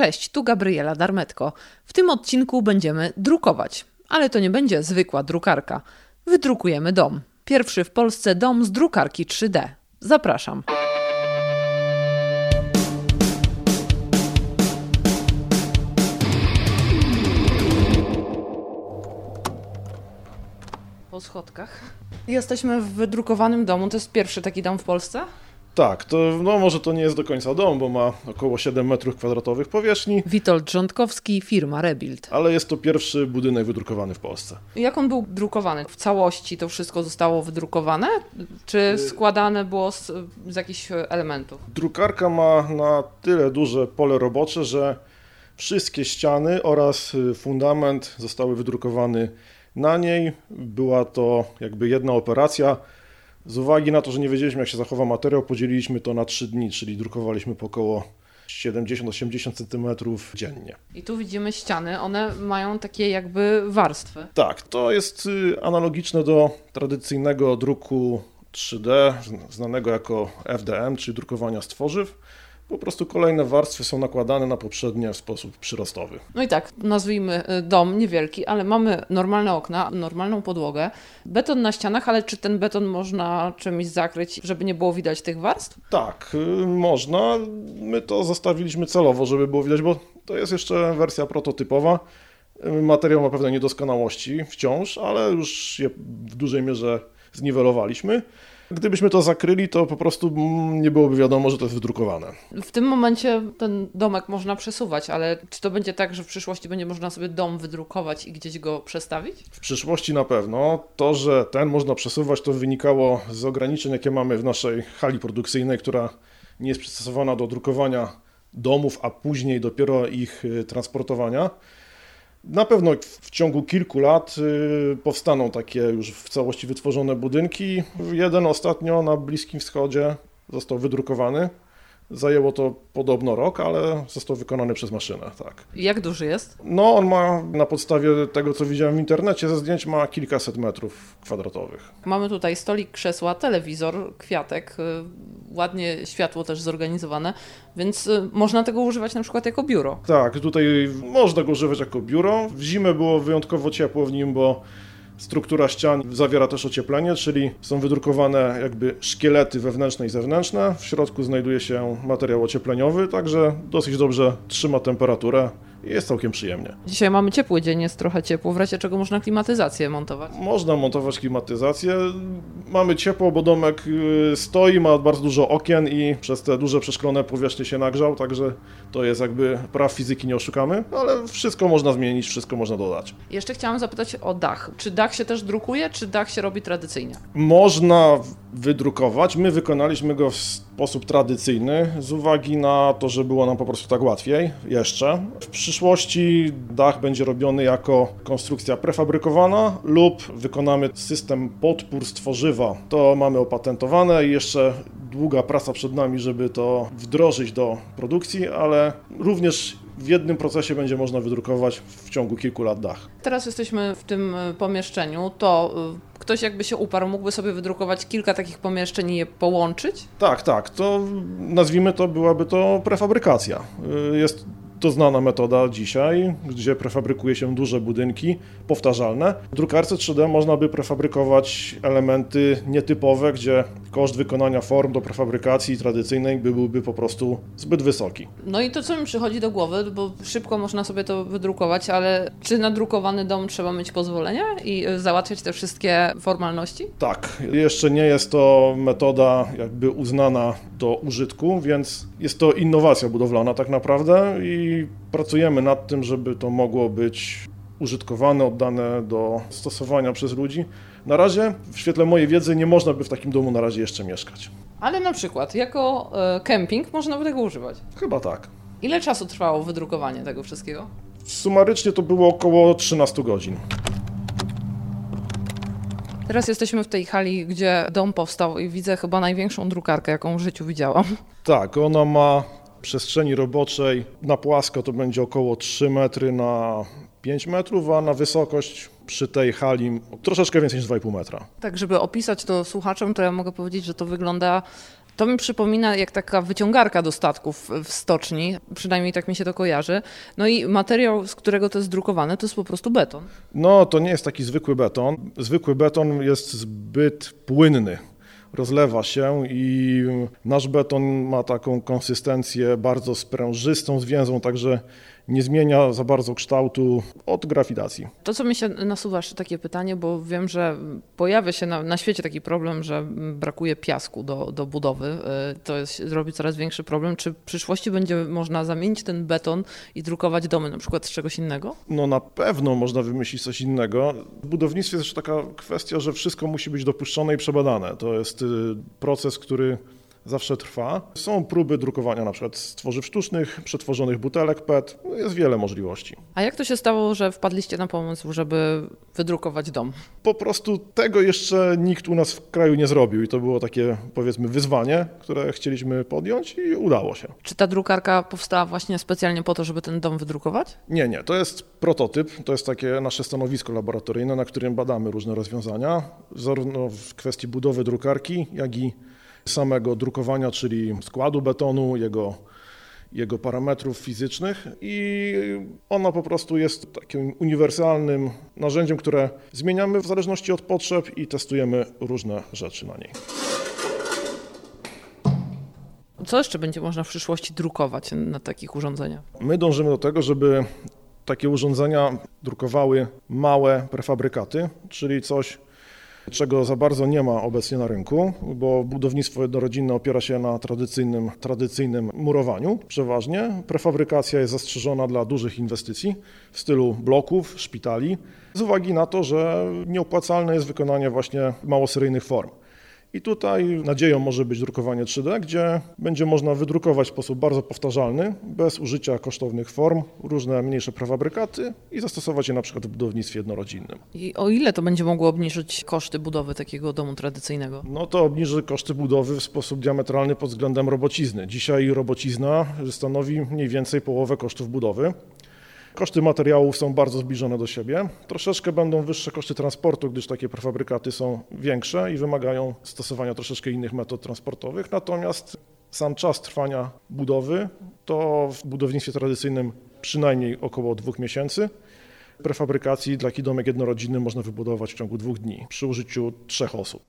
Cześć, tu Gabriela Darmetko. W tym odcinku będziemy drukować, ale to nie będzie zwykła drukarka. Wydrukujemy dom. Pierwszy w Polsce dom z drukarki 3D. Zapraszam. Po schodkach. Jesteśmy w wydrukowanym domu. To jest pierwszy taki dom w Polsce? Tak, to no może to nie jest do końca dom, bo ma około 7 metrów kwadratowych powierzchni, Witold Rządkowski, firma Rebuild. ale jest to pierwszy budynek wydrukowany w Polsce. Jak on był drukowany? W całości to wszystko zostało wydrukowane? Czy składane było z, z jakichś elementów? Drukarka ma na tyle duże pole robocze, że wszystkie ściany oraz y, fundament zostały wydrukowane na niej. Była to jakby jedna operacja. Z uwagi na to, że nie wiedzieliśmy jak się zachowa materiał, podzieliliśmy to na 3 dni, czyli drukowaliśmy po około 70-80 cm dziennie. I tu widzimy ściany, one mają takie jakby warstwy. Tak, to jest y, analogiczne do tradycyjnego druku 3D, znanego jako FDM, czyli drukowania z tworzyw. Po prostu kolejne warstwy są nakładane na poprzednie w sposób przyrostowy. No i tak, nazwijmy y, dom niewielki, ale mamy normalne okna, normalną podłogę, beton na ścianach, ale czy ten beton można czymś zakryć, żeby nie było widać tych warstw? Tak, y, można. My to zostawiliśmy celowo, żeby było widać, bo to jest jeszcze wersja prototypowa. Y, Materiał ma pewne niedoskonałości wciąż, ale już je w dużej mierze zniwelowaliśmy. Gdybyśmy to zakryli, to po prostu mm, nie byłoby wiadomo, że to jest wydrukowane. W tym momencie ten domek można przesuwać, ale czy to będzie tak, że w przyszłości będzie można sobie dom wydrukować i gdzieś go przestawić? W przyszłości na pewno. To, że ten można przesuwać, to wynikało z ograniczeń, jakie mamy w naszej hali produkcyjnej, która nie jest przystosowana do drukowania domów, a później dopiero ich y, transportowania. Na pewno w ciągu kilku lat y, powstaną takie już w całości wytworzone budynki. Jeden ostatnio na Bliskim Wschodzie został wydrukowany. Zajęło to podobno rok, ale został wykonany przez maszynę, tak. Jak duży jest? No, on ma na podstawie tego, co widziałem w internecie, ze zdjęć ma kilkaset metrów kwadratowych. Mamy tutaj stolik, krzesła, telewizor, kwiatek, y, ładnie światło też zorganizowane, więc y, można tego używać na przykład jako biuro. Tak, tutaj można go używać jako biuro. W zimę było wyjątkowo ciepło w nim, bo struktura ścian zawiera też ocieplenie, czyli są wydrukowane jakby szkielety wewnętrzne i zewnętrzne. W środku znajduje się materiał ociepleniowy, także dosyć dobrze trzyma temperaturę jest całkiem przyjemnie. Dzisiaj mamy ciepły dzień, jest trochę ciepło, w razie czego można klimatyzację montować. Można montować klimatyzację. Mamy ciepło, bo domek y, stoi, ma bardzo dużo okien i przez te duże przeszklone powierzchnie się nagrzał, także to jest jakby praw fizyki nie oszukamy, ale wszystko można zmienić, wszystko można dodać. Jeszcze chciałam zapytać o dach. Czy dach się też drukuje, czy dach się robi tradycyjnie? Można wydrukować. My wykonaliśmy go w sposób tradycyjny, z uwagi na to, że było nam po prostu tak łatwiej jeszcze. W przyszłości dach będzie robiony jako konstrukcja prefabrykowana lub wykonamy system podpór z tworzywa. To mamy opatentowane i jeszcze długa praca przed nami, żeby to wdrożyć do produkcji, ale również w jednym procesie będzie można wydrukować w ciągu kilku lat dach. Teraz jesteśmy w tym y, pomieszczeniu, to y, ktoś jakby się uparł, mógłby sobie wydrukować kilka takich pomieszczeń i je połączyć? Tak, tak, to nazwijmy to, byłaby to prefabrykacja. Y, Jest to znana metoda dzisiaj, gdzie prefabrykuje się duże budynki powtarzalne. W drukarce 3D można by prefabrykować elementy nietypowe, gdzie koszt wykonania form do prefabrykacji tradycyjnej byłby po prostu zbyt wysoki. No i to, co mi przychodzi do głowy, bo szybko można sobie to wydrukować, ale czy na drukowany dom trzeba mieć pozwolenie i załatwiać te wszystkie formalności? Tak, jeszcze nie jest to metoda jakby uznana do użytku, więc jest to innowacja budowlana tak naprawdę i pracujemy nad tym, żeby to mogło być użytkowane, oddane do stosowania przez ludzi. Na razie, w świetle mojej wiedzy, nie można by w takim domu na razie jeszcze mieszkać. Ale na przykład jako y, kemping można by tego używać. Chyba tak. Ile czasu trwało wydrukowanie tego wszystkiego? Sumarycznie to było około 13 godzin. Teraz jesteśmy w tej hali, gdzie dom powstał i widzę chyba największą drukarkę, jaką w życiu widziałam. Tak, ona ma przestrzeni roboczej na płasko to będzie około 3 metry na 5 metrów, a na wysokość przy tej hali troszeczkę więcej niż 2,5 metra. Tak, żeby opisać to słuchaczom, to ja mogę powiedzieć, że to wygląda To mi przypomina jak taka wyciągarka do statków w stoczni, przynajmniej tak mi się to kojarzy. No i materiał, z którego to jest drukowane, to jest po prostu beton. No, to nie jest taki zwykły beton. Zwykły beton jest zbyt płynny rozlewa się i nasz beton ma taką konsystencję bardzo sprężystą, zwięzłą, także nie zmienia za bardzo kształtu od grawitacji. To, co mi się nasuwa jeszcze takie pytanie, bo wiem, że pojawia się na, na świecie taki problem, że brakuje piasku do, do budowy. Y, to jest, robi coraz większy problem. Czy w przyszłości będzie można zamienić ten beton i drukować domy na przykład z czegoś innego? No na pewno można wymyślić coś innego. W budownictwie jest też taka kwestia, że wszystko musi być dopuszczone i przebadane. To jest y, proces, który zawsze trwa. Są próby drukowania na przykład z tworzyw sztucznych, przetworzonych butelek PET. Jest wiele możliwości. A jak to się stało, że wpadliście na pomysł, żeby wydrukować dom? Po prostu tego jeszcze nikt u nas w kraju nie zrobił i to było takie powiedzmy wyzwanie, które chcieliśmy podjąć i udało się. Czy ta drukarka powstała właśnie specjalnie po to, żeby ten dom wydrukować? Nie, nie. To jest prototyp, to jest takie nasze stanowisko laboratoryjne, na którym badamy różne rozwiązania, zarówno w kwestii budowy drukarki, jak i samego drukowania, czyli składu betonu, jego, jego parametrów fizycznych i ona po prostu jest takim uniwersalnym narzędziem, które zmieniamy w zależności od potrzeb i testujemy różne rzeczy na niej. Co jeszcze będzie można w przyszłości drukować na takich urządzeniach? My dążymy do tego, żeby takie urządzenia drukowały małe prefabrykaty, czyli coś, czego za bardzo nie ma obecnie na rynku, bo budownictwo jednorodzinne opiera się na tradycyjnym, tradycyjnym murowaniu przeważnie. Prefabrykacja jest zastrzeżona dla dużych inwestycji w stylu bloków, szpitali, z uwagi na to, że nieopłacalne jest wykonanie właśnie małoseryjnych form. I tutaj nadzieją może być drukowanie 3D, gdzie będzie można wydrukować w sposób bardzo powtarzalny, bez użycia kosztownych form, różne mniejsze prefabrykaty i zastosować je na przykład w budownictwie jednorodzinnym. I o ile to będzie mogło obniżyć koszty budowy takiego domu tradycyjnego? No to obniży koszty budowy w sposób diametralny pod względem robocizny. Dzisiaj robocizna stanowi mniej więcej połowę kosztów budowy. Koszty materiałów są bardzo zbliżone do siebie. Troszeczkę będą wyższe koszty transportu, gdyż takie prefabrykaty są większe i wymagają stosowania troszeczkę innych metod transportowych. Natomiast sam czas trwania budowy to w budownictwie tradycyjnym przynajmniej około dwóch miesięcy. Prefabrykacji dla domek jednorodzinny można wybudować w ciągu dwóch dni przy użyciu trzech osób.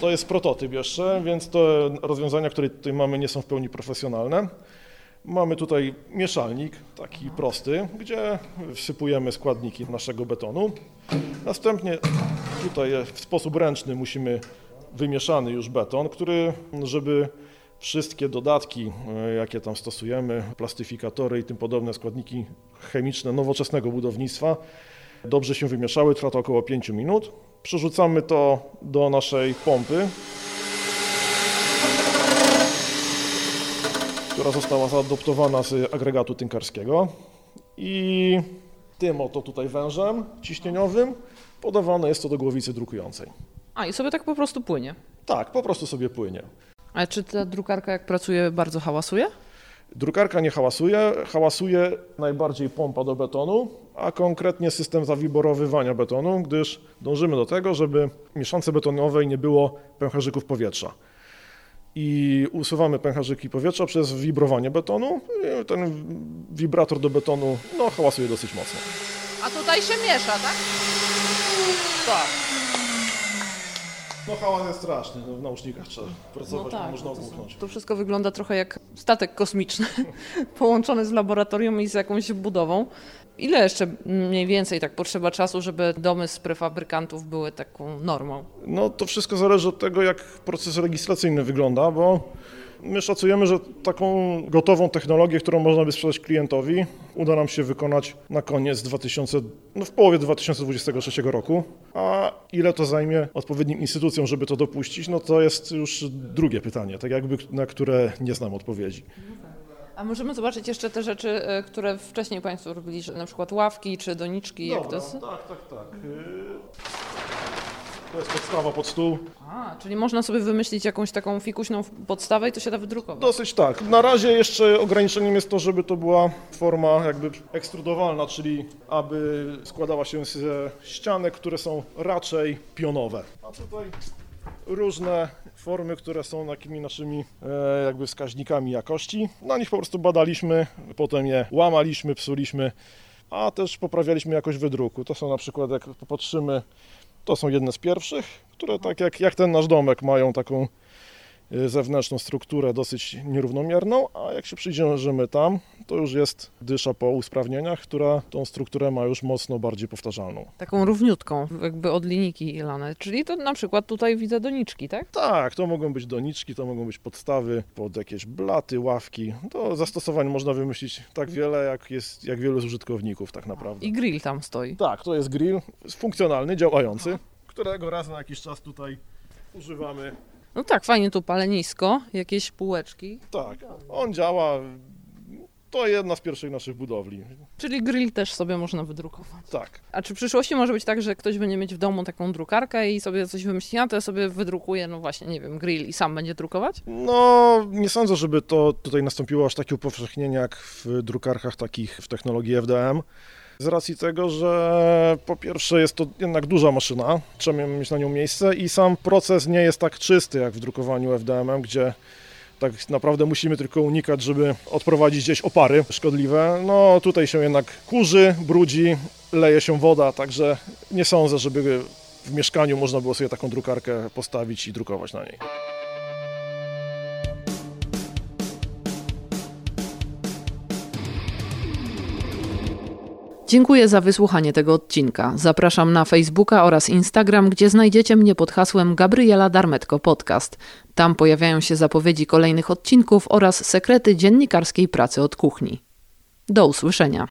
To jest prototyp jeszcze, więc te rozwiązania, które tutaj mamy, nie są w pełni profesjonalne. Mamy tutaj mieszalnik, taki prosty, gdzie wsypujemy składniki naszego betonu. Następnie tutaj w sposób ręczny musimy wymieszany już beton, który, żeby wszystkie dodatki, e, jakie tam stosujemy, plastyfikatory i tym podobne składniki chemiczne nowoczesnego budownictwa, dobrze się wymieszały, trwa to około 5 minut. Przerzucamy to do naszej pompy, która została zaadoptowana z agregatu tynkarskiego i tym oto tutaj wężem ciśnieniowym podawane jest to do głowicy drukującej. A i sobie tak po prostu płynie? Tak, po prostu sobie płynie. A czy ta drukarka jak pracuje bardzo hałasuje? Drukarka nie hałasuje, hałasuje najbardziej pompa do betonu, a konkretnie system zawiborowywania betonu, gdyż dążymy do tego, żeby mieszance betonowej nie było pęcherzyków powietrza i usuwamy pęcherzyki powietrza przez wibrowanie betonu. Ten wibrator do betonu no, hałasuje dosyć mocno. A tutaj się miesza, tak? Tak. No hałas jest straszny, no, w naucznikach trzeba pracować, no tak, można ogłuchnąć. To, to wszystko wygląda trochę jak statek kosmiczny połączony z laboratorium i z jakąś budową. Ile jeszcze mniej więcej tak potrzeba czasu, żeby domy z prefabrykantów były taką normą? No to wszystko zależy od tego, jak proces legislacyjny wygląda, bo my szacujemy, że taką gotową technologię, którą można by sprzedać klientowi, uda nam się wykonać na koniec 2000, no w połowie 2023 roku. A ile to zajmie odpowiednim instytucjom, żeby to dopuścić, no to jest już drugie pytanie, tak jakby na które nie znam odpowiedzi. A możemy zobaczyć jeszcze te rzeczy, e, które wcześniej Państwo robili, że na przykład ławki czy doniczki, Dobra, jak to jest? Tak, tak, tak. To jest podstawa pod stół. A, czyli można sobie wymyślić jakąś taką fikuśną podstawę i to się da wydrukować. Dosyć tak. Na razie jeszcze ograniczeniem jest to, żeby to była forma jakby ekstrudowalna, czyli aby składała się z ścianek, które są raczej pionowe. A tutaj różne formy, które są takimi naszymi e, jakby wskaźnikami jakości. Na nich po prostu badaliśmy, potem je łamaliśmy, psuliśmy, a też poprawialiśmy jakość wydruku. To są na przykład, jak popatrzymy, to są jedne z pierwszych, które tak jak, jak ten nasz domek mają taką zewnętrzną strukturę dosyć nierównomierną, a jak się przyjrzymy tam, to już jest dysza po usprawnieniach, która tą strukturę ma już mocno bardziej powtarzalną. Taką równiutką, jakby od linijki lane. Czyli to na przykład tutaj widzę doniczki, tak? Tak, to mogą być doniczki, to mogą być podstawy pod jakieś blaty, ławki. To zastosowań można wymyślić tak wiele, jak jest, jak wielu z użytkowników tak naprawdę. I grill tam stoi. Tak, to jest grill funkcjonalny, działający, którego raz na jakiś czas tutaj używamy no tak, fajnie tu palenisko, jakieś półeczki. Tak, on działa. To jedna z pierwszych naszych budowli. Czyli grill też sobie można wydrukować. Tak. A czy w przyszłości może być tak, że ktoś będzie mieć w domu taką drukarkę i sobie coś wymyśli, a to ja sobie wydrukuję, no właśnie, nie wiem, grill i sam będzie drukować? No, nie sądzę, żeby to tutaj nastąpiło aż takie upowszechnienie jak w drukarkach takich w technologii FDM. Z racji tego, że po pierwsze jest to jednak duża maszyna, trzeba mieć na nią miejsce i sam proces nie jest tak czysty jak w drukowaniu FDM, gdzie tak naprawdę musimy tylko unikać, żeby odprowadzić gdzieś opary szkodliwe. No tutaj się jednak kurzy, brudzi, leje się woda, także nie sądzę, żeby w mieszkaniu można było sobie taką drukarkę postawić i drukować na niej. Dziękuję za wysłuchanie tego odcinka. Zapraszam na Facebooka oraz Instagram, gdzie znajdziecie mnie pod hasłem Gabriela Darmetko Podcast. Tam pojawiają się zapowiedzi kolejnych odcinków oraz sekrety dziennikarskiej pracy od kuchni. Do usłyszenia.